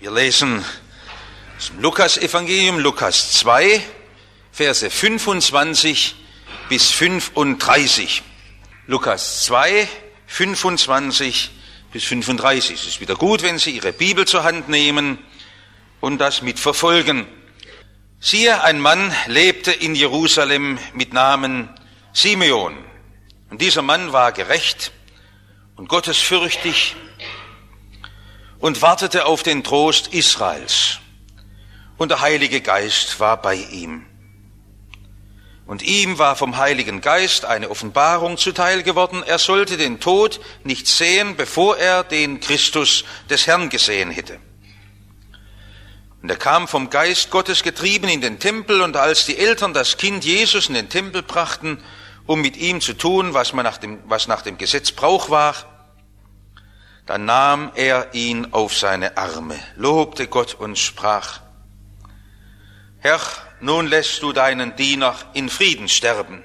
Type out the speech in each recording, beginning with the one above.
Wir lesen das Lukas-Evangelium, Lukas 2, Verse 25 bis 35. Lukas 2, 25 bis 35. Es ist wieder gut, wenn Sie Ihre Bibel zur Hand nehmen und das mitverfolgen. Siehe, ein Mann lebte in Jerusalem mit Namen Simeon. Und dieser Mann war gerecht und gottesfürchtig und wartete auf den Trost Israels. Und der Heilige Geist war bei ihm. Und ihm war vom Heiligen Geist eine Offenbarung zuteil geworden, er sollte den Tod nicht sehen, bevor er den Christus des Herrn gesehen hätte. Und er kam vom Geist Gottes getrieben in den Tempel, und als die Eltern das Kind Jesus in den Tempel brachten, um mit ihm zu tun, was, man nach dem, was nach dem Gesetz Brauch war, dann nahm er ihn auf seine Arme, lobte Gott und sprach, Herr, nun lässt du deinen Diener in Frieden sterben.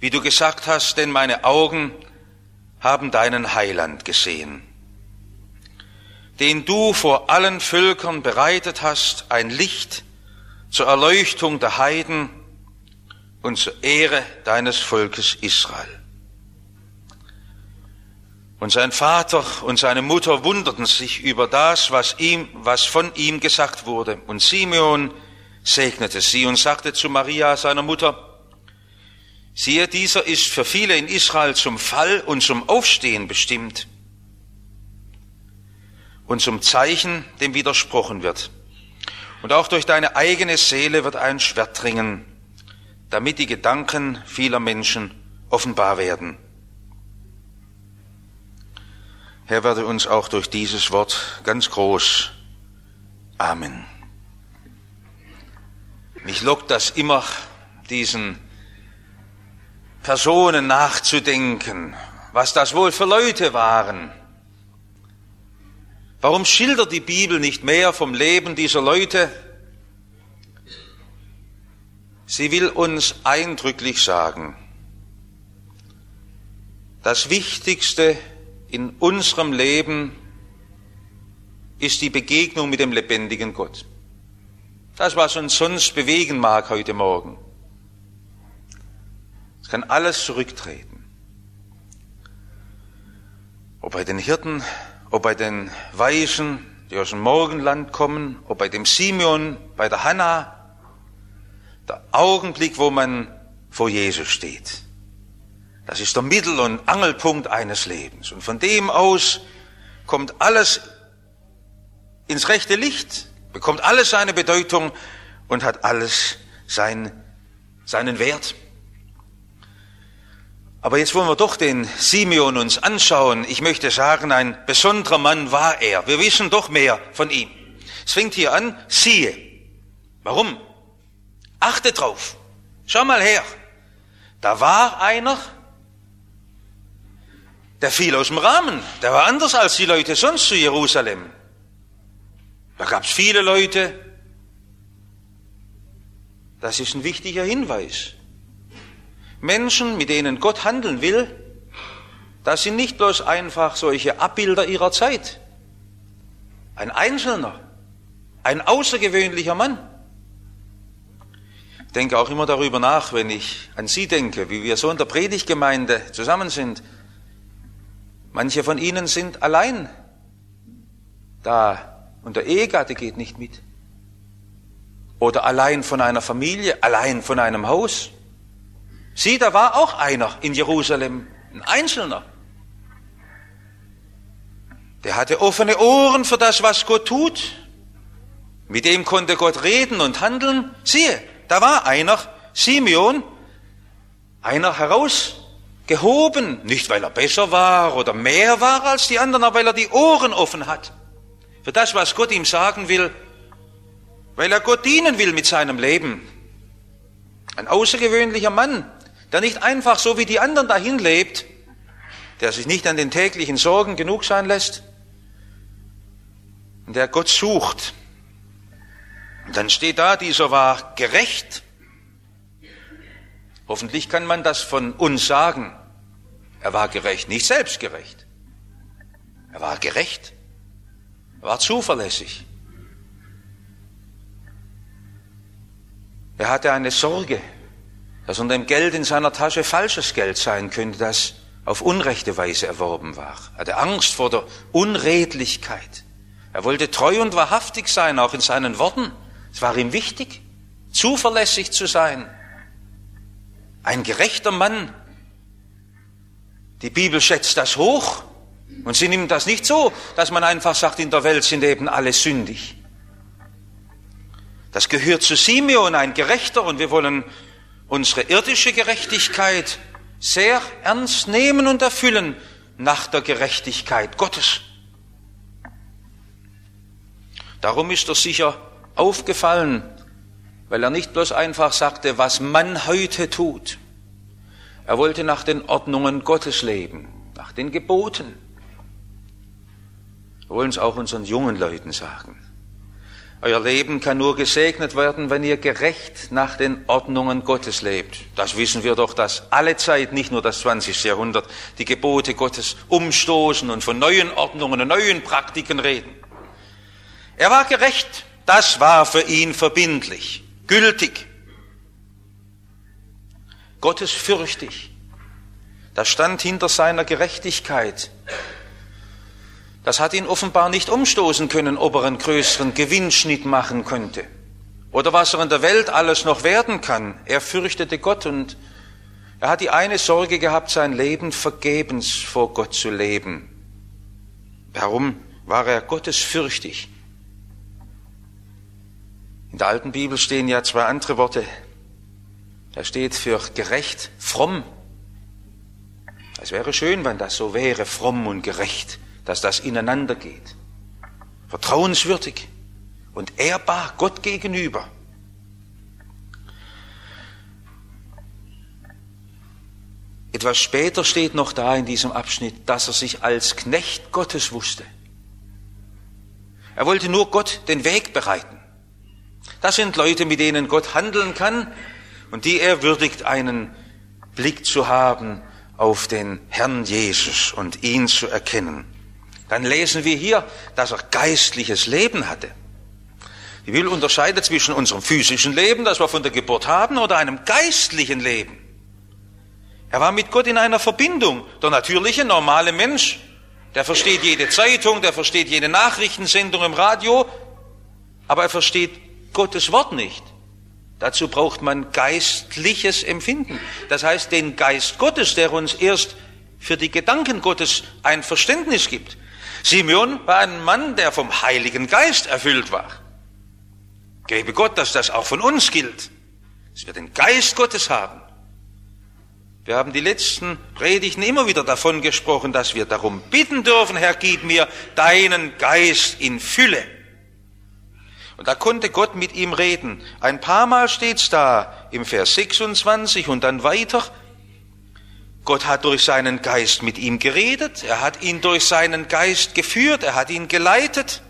Wie du gesagt hast, denn meine Augen haben deinen Heiland gesehen, den du vor allen Völkern bereitet hast, ein Licht zur Erleuchtung der Heiden und zur Ehre deines Volkes Israel. Und sein Vater und seine Mutter wunderten sich über das, was ihm, was von ihm gesagt wurde. Und Simeon segnete sie und sagte zu Maria, seiner Mutter, siehe, dieser ist für viele in Israel zum Fall und zum Aufstehen bestimmt und zum Zeichen, dem widersprochen wird. Und auch durch deine eigene Seele wird ein Schwert dringen, damit die Gedanken vieler Menschen offenbar werden. Herr, werde uns auch durch dieses Wort ganz groß. Amen. Mich lockt das immer, diesen Personen nachzudenken, was das wohl für Leute waren. Warum schildert die Bibel nicht mehr vom Leben dieser Leute? Sie will uns eindrücklich sagen, das Wichtigste in unserem Leben ist die Begegnung mit dem lebendigen Gott. Das, was uns sonst bewegen mag heute Morgen. Es kann alles zurücktreten. Ob bei den Hirten, ob bei den Weisen, die aus dem Morgenland kommen, ob bei dem Simeon, bei der Hanna, der Augenblick, wo man vor Jesus steht. Das ist der Mittel- und Angelpunkt eines Lebens. Und von dem aus kommt alles ins rechte Licht, bekommt alles seine Bedeutung und hat alles sein, seinen Wert. Aber jetzt wollen wir doch den Simeon uns anschauen. Ich möchte sagen, ein besonderer Mann war er. Wir wissen doch mehr von ihm. Es fängt hier an, siehe. Warum? Achte drauf. Schau mal her. Da war einer, der fiel aus dem Rahmen. Der war anders als die Leute sonst zu Jerusalem. Da gab es viele Leute. Das ist ein wichtiger Hinweis. Menschen, mit denen Gott handeln will, das sind nicht bloß einfach solche Abbilder ihrer Zeit. Ein Einzelner, ein außergewöhnlicher Mann. Ich denke auch immer darüber nach, wenn ich an Sie denke, wie wir so in der Predigtgemeinde zusammen sind. Manche von ihnen sind allein da und der Ehegatte geht nicht mit. Oder allein von einer Familie, allein von einem Haus. Sieh, da war auch einer in Jerusalem, ein Einzelner. Der hatte offene Ohren für das, was Gott tut. Mit dem konnte Gott reden und handeln. Siehe, da war einer, Simeon, einer heraus gehoben, nicht weil er besser war oder mehr war als die anderen, aber weil er die Ohren offen hat. Für das, was Gott ihm sagen will, weil er Gott dienen will mit seinem Leben. Ein außergewöhnlicher Mann, der nicht einfach so wie die anderen dahin lebt, der sich nicht an den täglichen Sorgen genug sein lässt, und der Gott sucht. Und dann steht da, dieser war gerecht Hoffentlich kann man das von uns sagen. Er war gerecht, nicht selbstgerecht. Er war gerecht. Er war zuverlässig. Er hatte eine Sorge, dass unter dem Geld in seiner Tasche falsches Geld sein könnte, das auf unrechte Weise erworben war. Er hatte Angst vor der Unredlichkeit. Er wollte treu und wahrhaftig sein, auch in seinen Worten. Es war ihm wichtig, zuverlässig zu sein. Ein gerechter Mann. Die Bibel schätzt das hoch und sie nimmt das nicht so, dass man einfach sagt, in der Welt sind eben alle sündig. Das gehört zu Simeon, ein Gerechter, und wir wollen unsere irdische Gerechtigkeit sehr ernst nehmen und erfüllen nach der Gerechtigkeit Gottes. Darum ist er sicher aufgefallen, weil er nicht bloß einfach sagte, was man heute tut. Er wollte nach den Ordnungen Gottes leben, nach den Geboten. Wir wollen es auch unseren jungen Leuten sagen. Euer Leben kann nur gesegnet werden, wenn ihr gerecht nach den Ordnungen Gottes lebt. Das wissen wir doch, dass alle Zeit, nicht nur das 20. Jahrhundert, die Gebote Gottes umstoßen und von neuen Ordnungen und neuen Praktiken reden. Er war gerecht, das war für ihn verbindlich, gültig, gottesfürchtig. Das stand hinter seiner Gerechtigkeit. Das hat ihn offenbar nicht umstoßen können, ob er einen größeren Gewinnschnitt machen könnte oder was er in der Welt alles noch werden kann. Er fürchtete Gott und er hat die eine Sorge gehabt, sein Leben vergebens vor Gott zu leben. Warum war er gottesfürchtig? In der alten Bibel stehen ja zwei andere Worte. Da steht für gerecht, fromm. Es wäre schön, wenn das so wäre, fromm und gerecht dass das ineinander geht. Vertrauenswürdig und ehrbar Gott gegenüber. Etwas später steht noch da in diesem Abschnitt, dass er sich als Knecht Gottes wusste. Er wollte nur Gott den Weg bereiten. Das sind Leute, mit denen Gott handeln kann und die er würdigt, einen Blick zu haben auf den Herrn Jesus und ihn zu erkennen dann lesen wir hier, dass er geistliches Leben hatte. Die Bibel unterscheidet zwischen unserem physischen Leben, das wir von der Geburt haben, oder einem geistlichen Leben. Er war mit Gott in einer Verbindung. Der natürliche, normale Mensch, der versteht jede Zeitung, der versteht jede Nachrichtensendung im Radio, aber er versteht Gottes Wort nicht. Dazu braucht man geistliches Empfinden. Das heißt, den Geist Gottes, der uns erst für die Gedanken Gottes ein Verständnis gibt. Simeon war ein Mann, der vom Heiligen Geist erfüllt war. Gebe Gott, dass das auch von uns gilt, dass wir den Geist Gottes haben. Wir haben die letzten Predigten immer wieder davon gesprochen, dass wir darum bitten dürfen, Herr, gib mir deinen Geist in Fülle. Und da konnte Gott mit ihm reden. Ein paar Mal steht's da im Vers 26 und dann weiter. Gott hat durch seinen Geist mit ihm geredet, er hat ihn durch seinen Geist geführt, er hat ihn geleitet.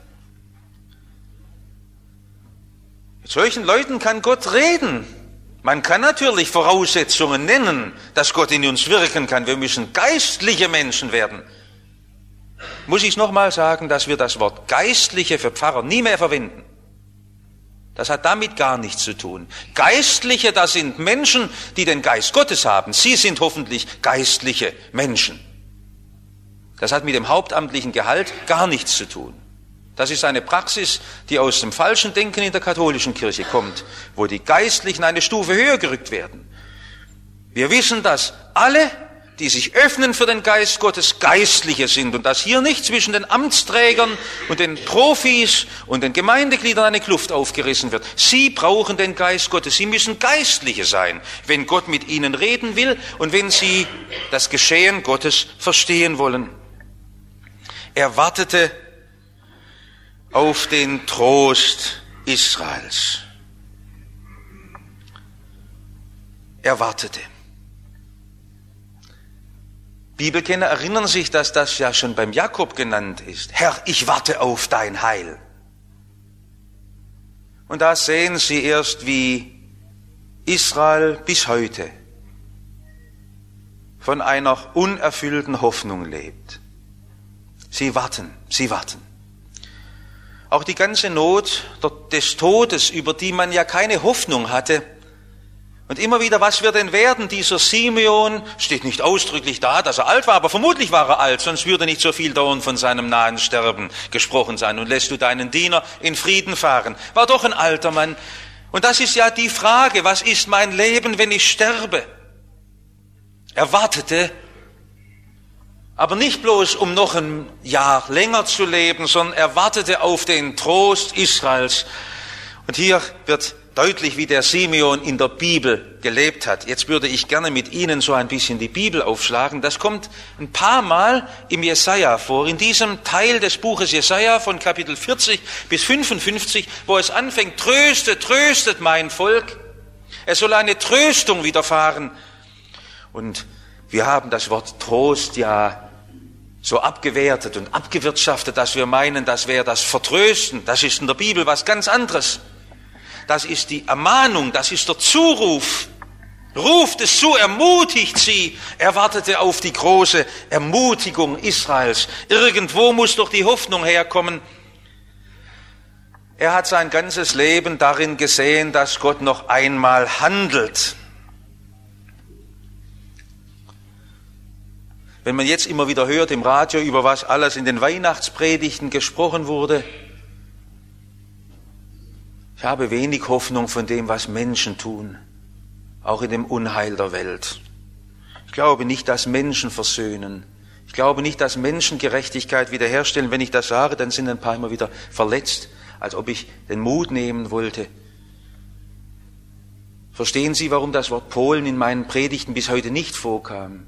Mit solchen Leuten kann Gott reden. Man kann natürlich Voraussetzungen nennen, dass Gott in uns wirken kann. Wir müssen geistliche Menschen werden. Muss ich nochmal sagen, dass wir das Wort geistliche für Pfarrer nie mehr verwenden. Das hat damit gar nichts zu tun. Geistliche, das sind Menschen, die den Geist Gottes haben. Sie sind hoffentlich geistliche Menschen. Das hat mit dem hauptamtlichen Gehalt gar nichts zu tun. Das ist eine Praxis, die aus dem falschen Denken in der katholischen Kirche kommt, wo die Geistlichen eine Stufe höher gerückt werden. Wir wissen, dass alle die sich öffnen für den Geist Gottes, Geistliche sind und dass hier nicht zwischen den Amtsträgern und den Profis und den Gemeindegliedern eine Kluft aufgerissen wird. Sie brauchen den Geist Gottes, sie müssen Geistliche sein, wenn Gott mit ihnen reden will und wenn sie das Geschehen Gottes verstehen wollen. Er wartete auf den Trost Israels. Er wartete. Bibelkenner erinnern sich, dass das ja schon beim Jakob genannt ist. Herr, ich warte auf dein Heil. Und da sehen Sie erst, wie Israel bis heute von einer unerfüllten Hoffnung lebt. Sie warten, sie warten. auch die ganze Not des Todes, über die man ja keine Hoffnung hatte. Und immer wieder, was wird denn werden? Dieser Simeon steht nicht ausdrücklich da, dass er alt war, aber vermutlich war er alt, sonst würde nicht so viel dauernd von seinem nahen Sterben gesprochen sein. Und lässt du deinen Diener in Frieden fahren. War doch ein alter Mann. Und das ist ja die Frage, was ist mein Leben, wenn ich sterbe? Er wartete aber nicht bloß, um noch ein Jahr länger zu leben, sondern er wartete auf den Trost Israels. Und hier wird deutlich, wie der Simeon in der Bibel gelebt hat. Jetzt würde ich gerne mit Ihnen so ein bisschen die Bibel aufschlagen. Das kommt ein paar Mal im Jesaja vor, in diesem Teil des Buches Jesaja von Kapitel 40 bis 55, wo es anfängt, tröstet, tröstet mein Volk. Es soll eine Tröstung widerfahren. Und wir haben das Wort Trost ja so abgewertet und abgewirtschaftet, dass wir meinen, das wäre das Vertrösten. Das ist in der Bibel was ganz anderes. Das ist die Ermahnung, das ist der Zuruf. Ruft es zu, ermutigt sie. Er wartete auf die große Ermutigung Israels. Irgendwo muss doch die Hoffnung herkommen. Er hat sein ganzes Leben darin gesehen, dass Gott noch einmal handelt. Wenn man jetzt immer wieder hört im Radio, über was alles in den Weihnachtspredigten gesprochen wurde, ich habe wenig Hoffnung von dem, was Menschen tun, auch in dem Unheil der Welt. Ich glaube nicht, dass Menschen versöhnen. Ich glaube nicht, dass Menschen Gerechtigkeit wiederherstellen. Wenn ich das sage, dann sind ein paar immer wieder verletzt, als ob ich den Mut nehmen wollte. Verstehen Sie, warum das Wort Polen in meinen Predigten bis heute nicht vorkam?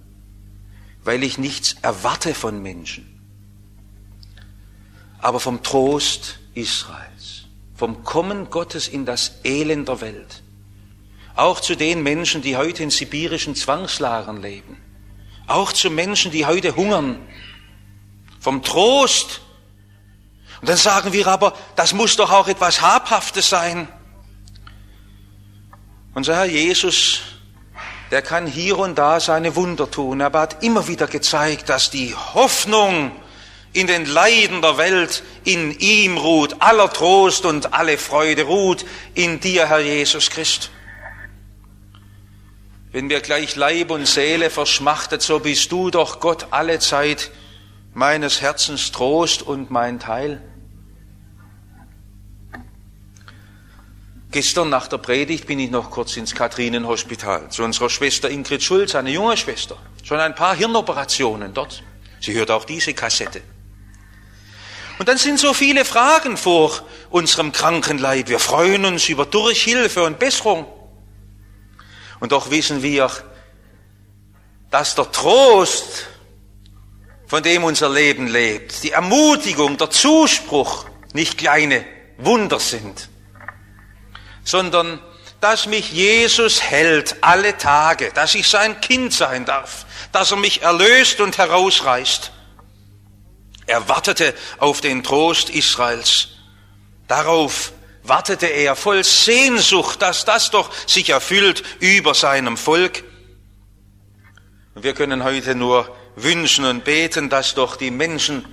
weil ich nichts erwarte von Menschen, aber vom Trost Israels, vom Kommen Gottes in das Elend der Welt. Auch zu den Menschen, die heute in sibirischen Zwangslagern leben. Auch zu Menschen, die heute hungern. Vom Trost. Und dann sagen wir aber, das muss doch auch etwas Habhaftes sein. Unser Herr Jesus der kann hier und da seine Wunder tun, aber hat immer wieder gezeigt, dass die Hoffnung in den Leiden der Welt in ihm ruht, aller Trost und alle Freude ruht in dir, Herr Jesus Christ. Wenn wir gleich Leib und Seele verschmachtet, so bist du doch Gott alle Zeit meines Herzens Trost und mein Teil. Gestern nach der Predigt bin ich noch kurz ins Katrinenhospital zu unserer Schwester Ingrid Schulz, eine junge Schwester. Schon ein paar Hirnoperationen dort. Sie hört auch diese Kassette. Und dann sind so viele Fragen vor unserem Krankenleid. Wir freuen uns über Durchhilfe und Besserung. Und doch wissen wir, dass der Trost, von dem unser Leben lebt, die Ermutigung, der Zuspruch nicht kleine Wunder sind sondern dass mich Jesus hält alle Tage, dass ich sein Kind sein darf, dass er mich erlöst und herausreißt. Er wartete auf den Trost Israels. Darauf wartete er voll Sehnsucht, dass das doch sich erfüllt über seinem Volk. Und wir können heute nur wünschen und beten, dass doch die Menschen,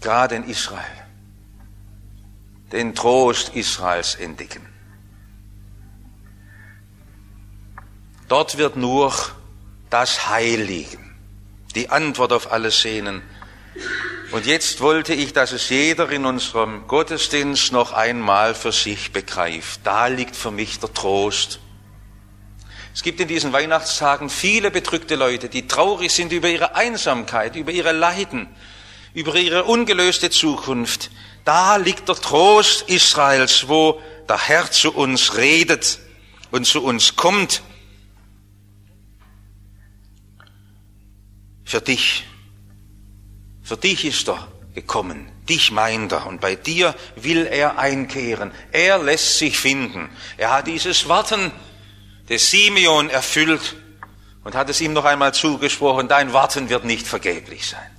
gerade in Israel, den Trost Israels entdecken. Dort wird nur das Heil liegen, die Antwort auf alle Sehnen. Und jetzt wollte ich, dass es jeder in unserem Gottesdienst noch einmal für sich begreift. Da liegt für mich der Trost. Es gibt in diesen Weihnachtstagen viele bedrückte Leute, die traurig sind über ihre Einsamkeit, über ihre Leiden, über ihre ungelöste Zukunft. Da liegt der Trost Israels, wo der Herr zu uns redet und zu uns kommt. Für dich, für dich ist er gekommen, dich meint er und bei dir will er einkehren. Er lässt sich finden. Er hat dieses Warten des Simeon erfüllt und hat es ihm noch einmal zugesprochen, dein Warten wird nicht vergeblich sein.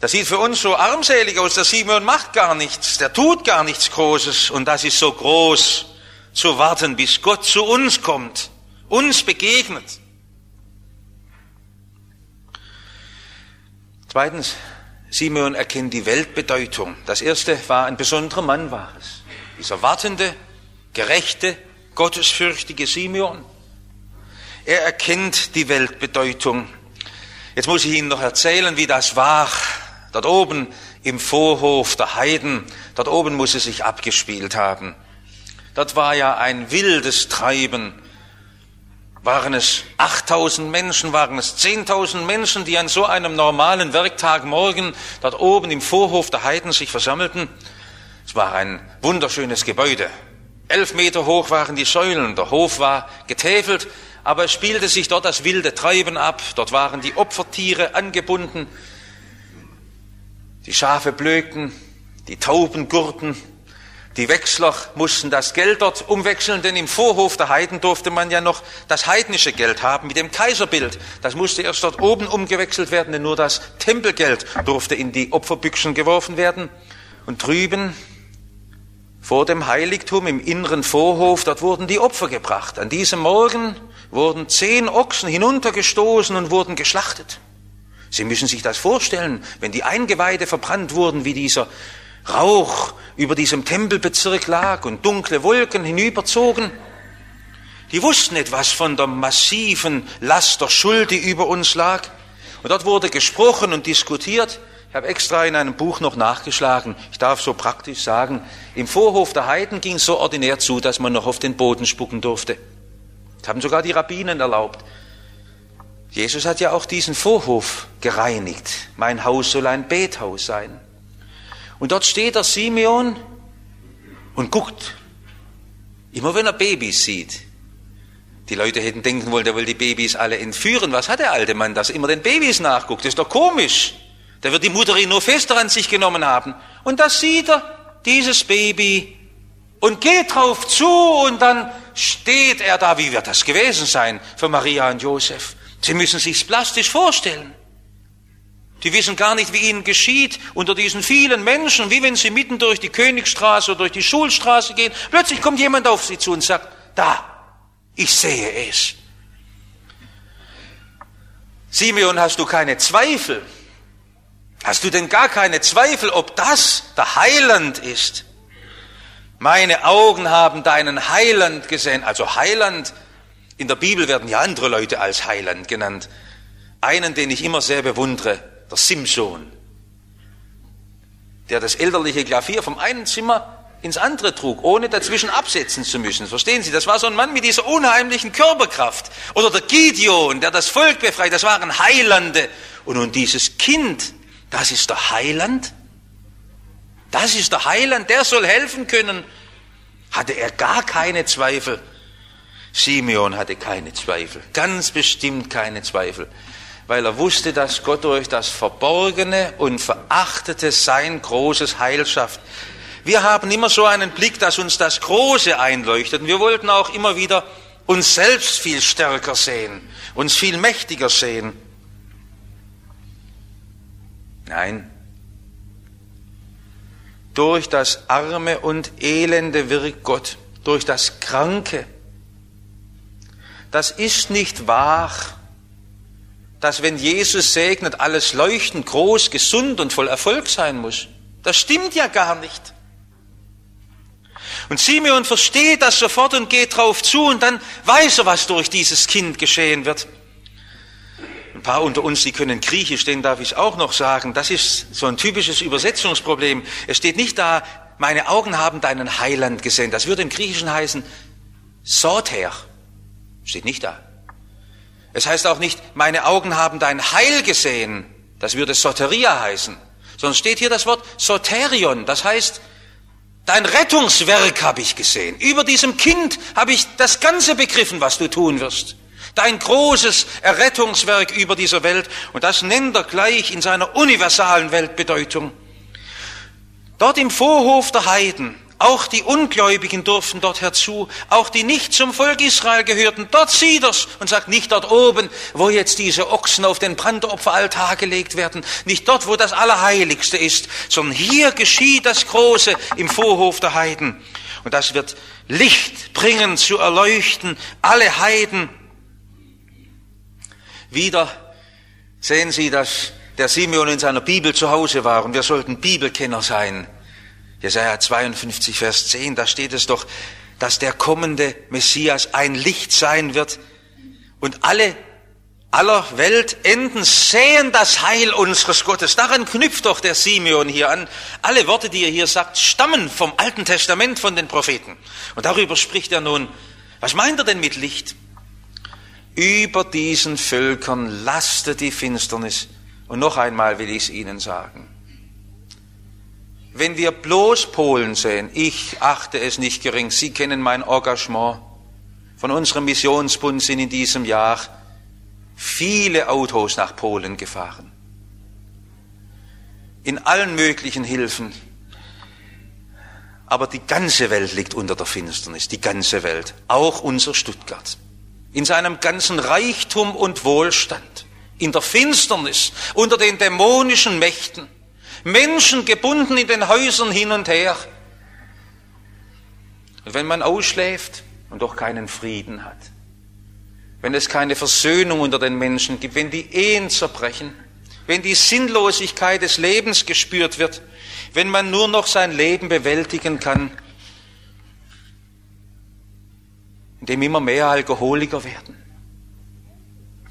Das sieht für uns so armselig aus. Der Simon macht gar nichts, der tut gar nichts Großes. Und das ist so groß, zu warten, bis Gott zu uns kommt, uns begegnet. Zweitens, Simeon erkennt die Weltbedeutung. Das erste war, ein besonderer Mann war es. Dieser wartende, gerechte, gottesfürchtige Simeon. Er erkennt die Weltbedeutung. Jetzt muss ich Ihnen noch erzählen, wie das war. Dort oben im Vorhof der Heiden, dort oben muss es sich abgespielt haben. Dort war ja ein wildes Treiben. Waren es 8000 Menschen, waren es 10.000 Menschen, die an so einem normalen Werktagmorgen dort oben im Vorhof der Heiden sich versammelten? Es war ein wunderschönes Gebäude. Elf Meter hoch waren die Säulen, der Hof war getäfelt, aber es spielte sich dort das wilde Treiben ab. Dort waren die Opfertiere angebunden, die Schafe blökten, die Tauben gurten, die Wechsler mussten das Geld dort umwechseln, denn im Vorhof der Heiden durfte man ja noch das heidnische Geld haben mit dem Kaiserbild. Das musste erst dort oben umgewechselt werden, denn nur das Tempelgeld durfte in die Opferbüchsen geworfen werden. Und drüben vor dem Heiligtum im inneren Vorhof, dort wurden die Opfer gebracht. An diesem Morgen wurden zehn Ochsen hinuntergestoßen und wurden geschlachtet. Sie müssen sich das vorstellen, wenn die Eingeweide verbrannt wurden, wie dieser Rauch über diesem Tempelbezirk lag und dunkle Wolken hinüberzogen. Die wussten etwas von der massiven Last der Schuld, die über uns lag. Und dort wurde gesprochen und diskutiert. Ich habe extra in einem Buch noch nachgeschlagen. Ich darf so praktisch sagen, im Vorhof der Heiden ging es so ordinär zu, dass man noch auf den Boden spucken durfte. Das haben sogar die Rabbinen erlaubt. Jesus hat ja auch diesen Vorhof gereinigt. Mein Haus soll ein Bethaus sein. Und dort steht der Simeon und guckt. Immer wenn er Babys sieht. Die Leute hätten denken wollen, der will die Babys alle entführen. Was hat der alte Mann, dass er immer den Babys nachguckt? Das ist doch komisch. Da wird die Mutter ihn nur fester an sich genommen haben. Und da sieht er dieses Baby und geht drauf zu und dann steht er da. Wie wird das gewesen sein für Maria und Josef? Sie müssen sich's plastisch vorstellen. Die wissen gar nicht, wie ihnen geschieht unter diesen vielen Menschen, wie wenn sie mitten durch die Königstraße oder durch die Schulstraße gehen. Plötzlich kommt jemand auf sie zu und sagt, da, ich sehe es. Simeon, hast du keine Zweifel? Hast du denn gar keine Zweifel, ob das der Heiland ist? Meine Augen haben deinen Heiland gesehen. Also Heiland, in der Bibel werden ja andere Leute als Heiland genannt. Einen, den ich immer sehr bewundere, der Simson, der das elterliche Klavier vom einen Zimmer ins andere trug, ohne dazwischen absetzen zu müssen. Verstehen Sie, das war so ein Mann mit dieser unheimlichen Körperkraft. Oder der Gideon, der das Volk befreit, das waren Heilande. Und nun dieses Kind, das ist der Heiland. Das ist der Heiland, der soll helfen können. Hatte er gar keine Zweifel. Simeon hatte keine Zweifel, ganz bestimmt keine Zweifel weil er wusste, dass Gott durch das Verborgene und Verachtete sein großes Heil schafft. Wir haben immer so einen Blick, dass uns das Große einleuchtet. Und wir wollten auch immer wieder uns selbst viel stärker sehen, uns viel mächtiger sehen. Nein, durch das Arme und Elende wirkt Gott, durch das Kranke. Das ist nicht wahr, dass wenn Jesus segnet, alles leuchtend, groß, gesund und voll Erfolg sein muss. Das stimmt ja gar nicht. Und Simeon versteht das sofort und geht drauf zu und dann weiß er, was durch dieses Kind geschehen wird. Ein paar unter uns, die können Griechisch, denen darf ich auch noch sagen. Das ist so ein typisches Übersetzungsproblem. Es steht nicht da, meine Augen haben deinen Heiland gesehen. Das würde im Griechischen heißen, Soter. Steht nicht da. Es heißt auch nicht, meine Augen haben dein Heil gesehen. Das würde Soteria heißen. Sondern steht hier das Wort Soterion. Das heißt, dein Rettungswerk habe ich gesehen. Über diesem Kind habe ich das Ganze begriffen, was du tun wirst. Dein großes Errettungswerk über dieser Welt. Und das nennt er gleich in seiner universalen Weltbedeutung. Dort im Vorhof der Heiden auch die Ungläubigen durften dort herzu, auch die nicht zum Volk Israel gehörten. Dort sieht er's und sagt nicht dort oben, wo jetzt diese Ochsen auf den Brandopferaltar gelegt werden, nicht dort, wo das Allerheiligste ist, sondern hier geschieht das Große im Vorhof der Heiden. Und das wird Licht bringen zu erleuchten alle Heiden. Wieder sehen Sie das der Simeon in seiner Bibel zu Hause war und wir sollten Bibelkenner sein. Jesaja 52, Vers 10, da steht es doch, dass der kommende Messias ein Licht sein wird und alle aller Weltenden sehen das Heil unseres Gottes. Daran knüpft doch der Simeon hier an. Alle Worte, die er hier sagt, stammen vom Alten Testament, von den Propheten. Und darüber spricht er nun. Was meint er denn mit Licht? Über diesen Völkern laste die Finsternis. Und noch einmal will ich es Ihnen sagen. Wenn wir bloß Polen sehen, ich achte es nicht gering, Sie kennen mein Engagement. Von unserem Missionsbund sind in diesem Jahr viele Autos nach Polen gefahren. In allen möglichen Hilfen. Aber die ganze Welt liegt unter der Finsternis, die ganze Welt, auch unser Stuttgart. In seinem ganzen Reichtum und Wohlstand, in der Finsternis, unter den dämonischen Mächten, Menschen gebunden in den Häusern hin und her. Und wenn man ausschläft und doch keinen Frieden hat, wenn es keine Versöhnung unter den Menschen gibt, wenn die Ehen zerbrechen, wenn die Sinnlosigkeit des Lebens gespürt wird, wenn man nur noch sein Leben bewältigen kann, indem immer mehr Alkoholiker werden.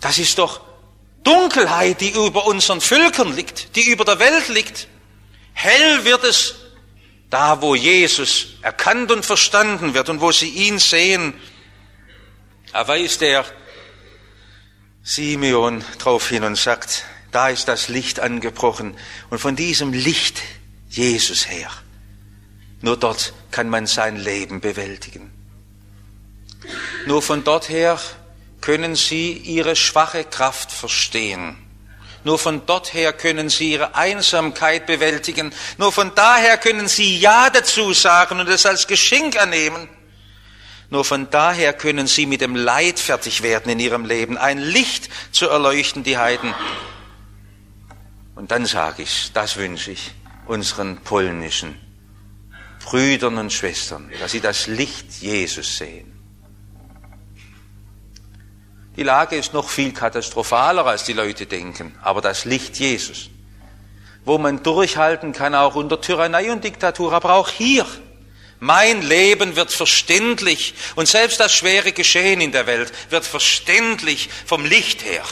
Das ist doch Dunkelheit, die über unseren Völkern liegt, die über der Welt liegt. Hell wird es da, wo Jesus erkannt und verstanden wird und wo sie ihn sehen. Er weist der Simeon darauf hin und sagt, da ist das Licht angebrochen und von diesem Licht Jesus her. Nur dort kann man sein Leben bewältigen. Nur von dort her können Sie Ihre schwache Kraft verstehen. Nur von dort her können Sie Ihre Einsamkeit bewältigen. Nur von daher können Sie Ja dazu sagen und es als Geschenk annehmen. Nur von daher können sie mit dem Leid fertig werden in ihrem Leben, ein Licht zu erleuchten, die Heiden. Und dann sage ich, das wünsche ich unseren polnischen Brüdern und Schwestern, dass sie das Licht Jesus sehen. Die Lage ist noch viel katastrophaler, als die Leute denken, aber das Licht Jesus, wo man durchhalten kann, auch unter Tyrannei und Diktatur, aber auch hier, mein Leben wird verständlich und selbst das schwere Geschehen in der Welt wird verständlich vom Licht her.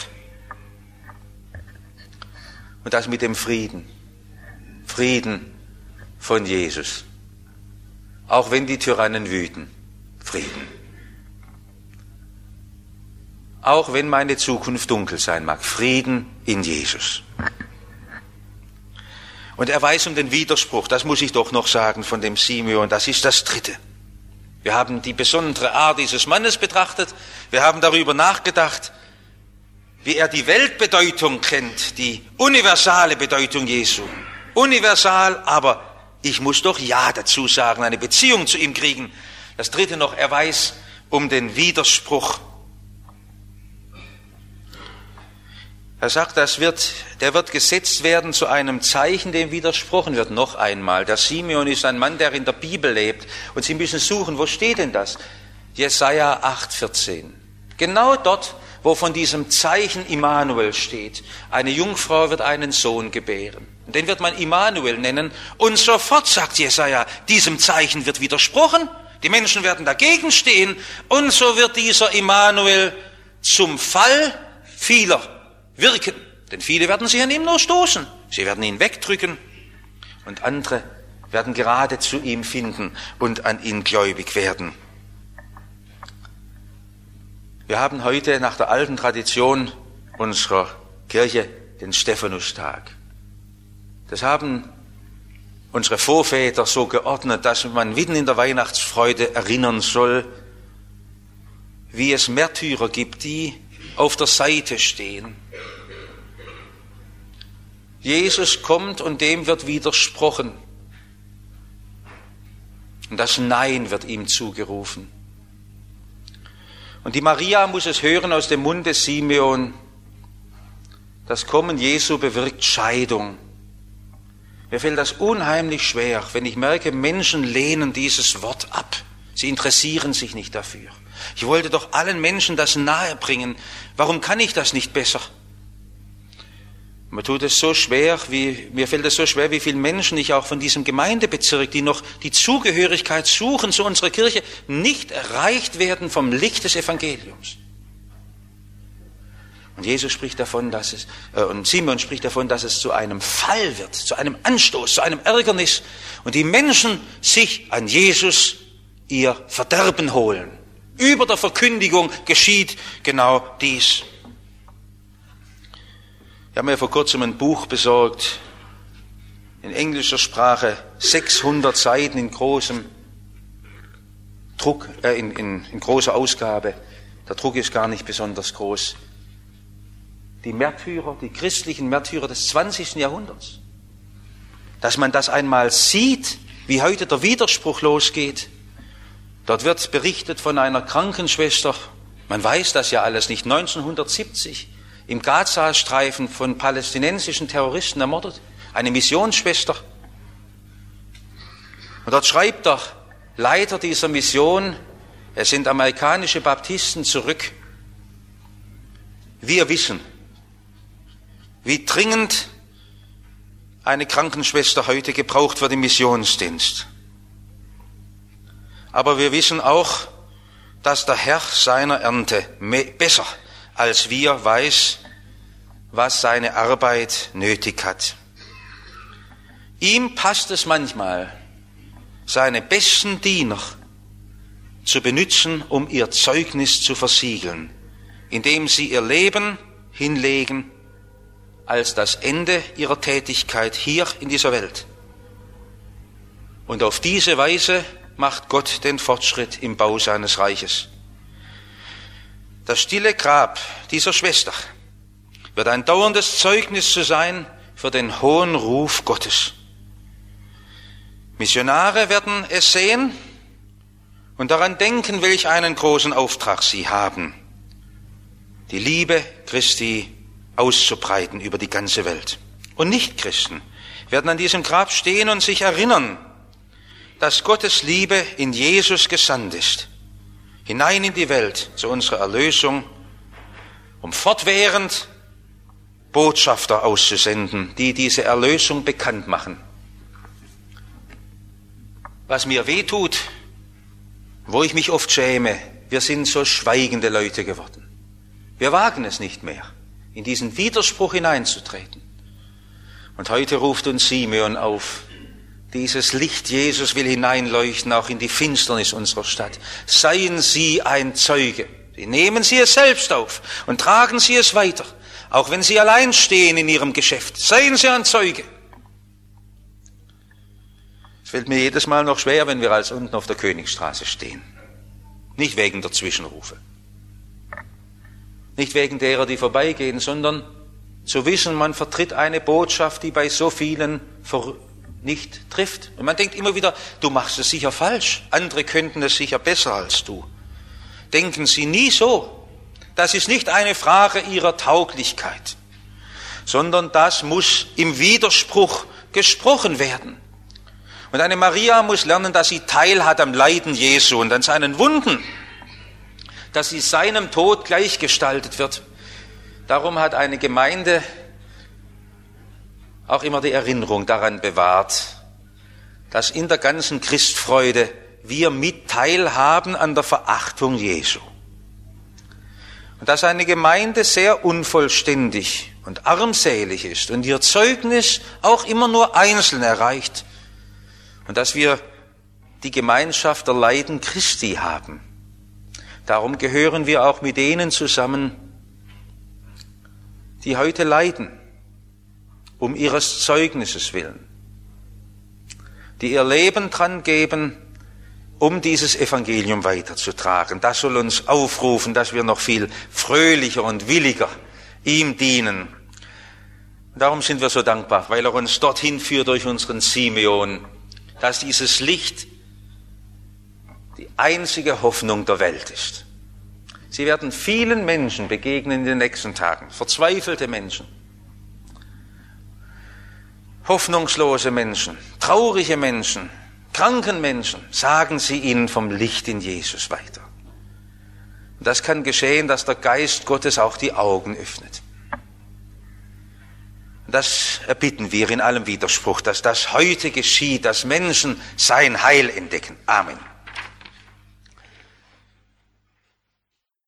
Und das mit dem Frieden. Frieden von Jesus. Auch wenn die Tyrannen wüten. Frieden. Auch wenn meine Zukunft dunkel sein mag. Frieden in Jesus. Und er weiß um den Widerspruch, das muss ich doch noch sagen von dem Simeon, das ist das Dritte. Wir haben die besondere Art dieses Mannes betrachtet, wir haben darüber nachgedacht, wie er die Weltbedeutung kennt, die universale Bedeutung Jesu. Universal, aber ich muss doch Ja dazu sagen, eine Beziehung zu ihm kriegen. Das Dritte noch, er weiß um den Widerspruch Er sagt, das wird, der wird gesetzt werden zu einem Zeichen, dem widersprochen wird. Noch einmal. Der Simeon ist ein Mann, der in der Bibel lebt. Und Sie müssen suchen, wo steht denn das? Jesaja 8,14. Genau dort, wo von diesem Zeichen Immanuel steht. Eine Jungfrau wird einen Sohn gebären. Und den wird man Immanuel nennen. Und sofort sagt Jesaja, diesem Zeichen wird widersprochen. Die Menschen werden dagegen stehen. Und so wird dieser Immanuel zum Fall vieler wirken. Denn viele werden sich an ihm nur stoßen. Sie werden ihn wegdrücken und andere werden gerade zu ihm finden und an ihn gläubig werden. Wir haben heute nach der alten Tradition unserer Kirche den Stephanustag. Das haben unsere Vorväter so geordnet, dass man mitten in der Weihnachtsfreude erinnern soll, wie es Märtyrer gibt, die auf der Seite stehen. Jesus kommt und dem wird widersprochen. Und das Nein wird ihm zugerufen. Und die Maria muss es hören aus dem Mund des Simeon. Das Kommen Jesu bewirkt Scheidung. Mir fällt das unheimlich schwer, wenn ich merke, Menschen lehnen dieses Wort ab. Sie interessieren sich nicht dafür. Ich wollte doch allen Menschen das nahebringen. Warum kann ich das nicht besser? Mir tut es so schwer, wie, mir fällt es so schwer, wie viele Menschen ich auch von diesem Gemeindebezirk, die noch die Zugehörigkeit suchen zu unserer Kirche, nicht erreicht werden vom Licht des Evangeliums. Und Jesus spricht davon, dass es, äh, und Simon spricht davon, dass es zu einem Fall wird, zu einem Anstoß, zu einem Ärgernis und die Menschen sich an Jesus ihr Verderben holen. Über der Verkündigung geschieht genau dies. Ich habe mir vor kurzem ein Buch besorgt, in englischer Sprache, 600 Seiten in großem Druck, äh, in, in, in großer Ausgabe. Der Druck ist gar nicht besonders groß. Die Märtyrer, die christlichen Märtyrer des 20. Jahrhunderts. Dass man das einmal sieht, wie heute der Widerspruch losgeht. Dort wird berichtet von einer Krankenschwester, man weiß das ja alles nicht, 1970 im Gaza-Streifen von palästinensischen Terroristen ermordet. Eine Missionsschwester. Und dort schreibt der Leiter dieser Mission, es sind amerikanische Baptisten zurück. Wir wissen, wie dringend eine Krankenschwester heute gebraucht wird im Missionsdienst. Aber wir wissen auch, dass der Herr seiner Ernte besser als wir weiß, was seine Arbeit nötig hat. Ihm passt es manchmal, seine besten Diener zu benutzen, um ihr Zeugnis zu versiegeln, indem sie ihr Leben hinlegen als das Ende ihrer Tätigkeit hier in dieser Welt. Und auf diese Weise macht Gott den Fortschritt im Bau seines Reiches. Das stille Grab dieser Schwester wird ein dauerndes Zeugnis zu sein für den hohen Ruf Gottes. Missionare werden es sehen und daran denken, welch einen großen Auftrag sie haben, die Liebe Christi auszubreiten über die ganze Welt. Und Nichtchristen werden an diesem Grab stehen und sich erinnern, dass Gottes Liebe in Jesus gesandt ist hinein in die Welt zu unserer Erlösung, um fortwährend Botschafter auszusenden, die diese Erlösung bekannt machen. Was mir weh tut, wo ich mich oft schäme, wir sind so schweigende Leute geworden. Wir wagen es nicht mehr, in diesen Widerspruch hineinzutreten. Und heute ruft uns Simeon auf, dieses Licht Jesus will hineinleuchten auch in die Finsternis unserer Stadt. Seien Sie ein Zeuge. Nehmen Sie es selbst auf und tragen Sie es weiter. Auch wenn Sie allein stehen in Ihrem Geschäft. Seien Sie ein Zeuge. Es fällt mir jedes Mal noch schwer, wenn wir als unten auf der Königstraße stehen. Nicht wegen der Zwischenrufe. Nicht wegen derer, die vorbeigehen, sondern zu wissen, man vertritt eine Botschaft, die bei so vielen nicht trifft. Und man denkt immer wieder, du machst es sicher falsch, andere könnten es sicher besser als du. Denken Sie nie so. Das ist nicht eine Frage Ihrer Tauglichkeit, sondern das muss im Widerspruch gesprochen werden. Und eine Maria muss lernen, dass sie Teil hat am Leiden Jesu und an seinen Wunden, dass sie seinem Tod gleichgestaltet wird. Darum hat eine Gemeinde auch immer die Erinnerung daran bewahrt, dass in der ganzen Christfreude wir mit teilhaben an der Verachtung Jesu. Und dass eine Gemeinde sehr unvollständig und armselig ist und ihr Zeugnis auch immer nur einzeln erreicht. Und dass wir die Gemeinschaft der Leiden Christi haben. Darum gehören wir auch mit denen zusammen, die heute leiden um ihres Zeugnisses willen, die ihr Leben dran geben, um dieses Evangelium weiterzutragen. Das soll uns aufrufen, dass wir noch viel fröhlicher und williger ihm dienen. Darum sind wir so dankbar, weil er uns dorthin führt durch unseren Simeon, dass dieses Licht die einzige Hoffnung der Welt ist. Sie werden vielen Menschen begegnen in den nächsten Tagen, verzweifelte Menschen, hoffnungslose Menschen, traurige Menschen, kranken Menschen, sagen Sie ihnen vom Licht in Jesus weiter. Und das kann geschehen, dass der Geist Gottes auch die Augen öffnet. Das erbitten wir in allem Widerspruch, dass das heute geschieht, dass Menschen sein Heil entdecken. Amen.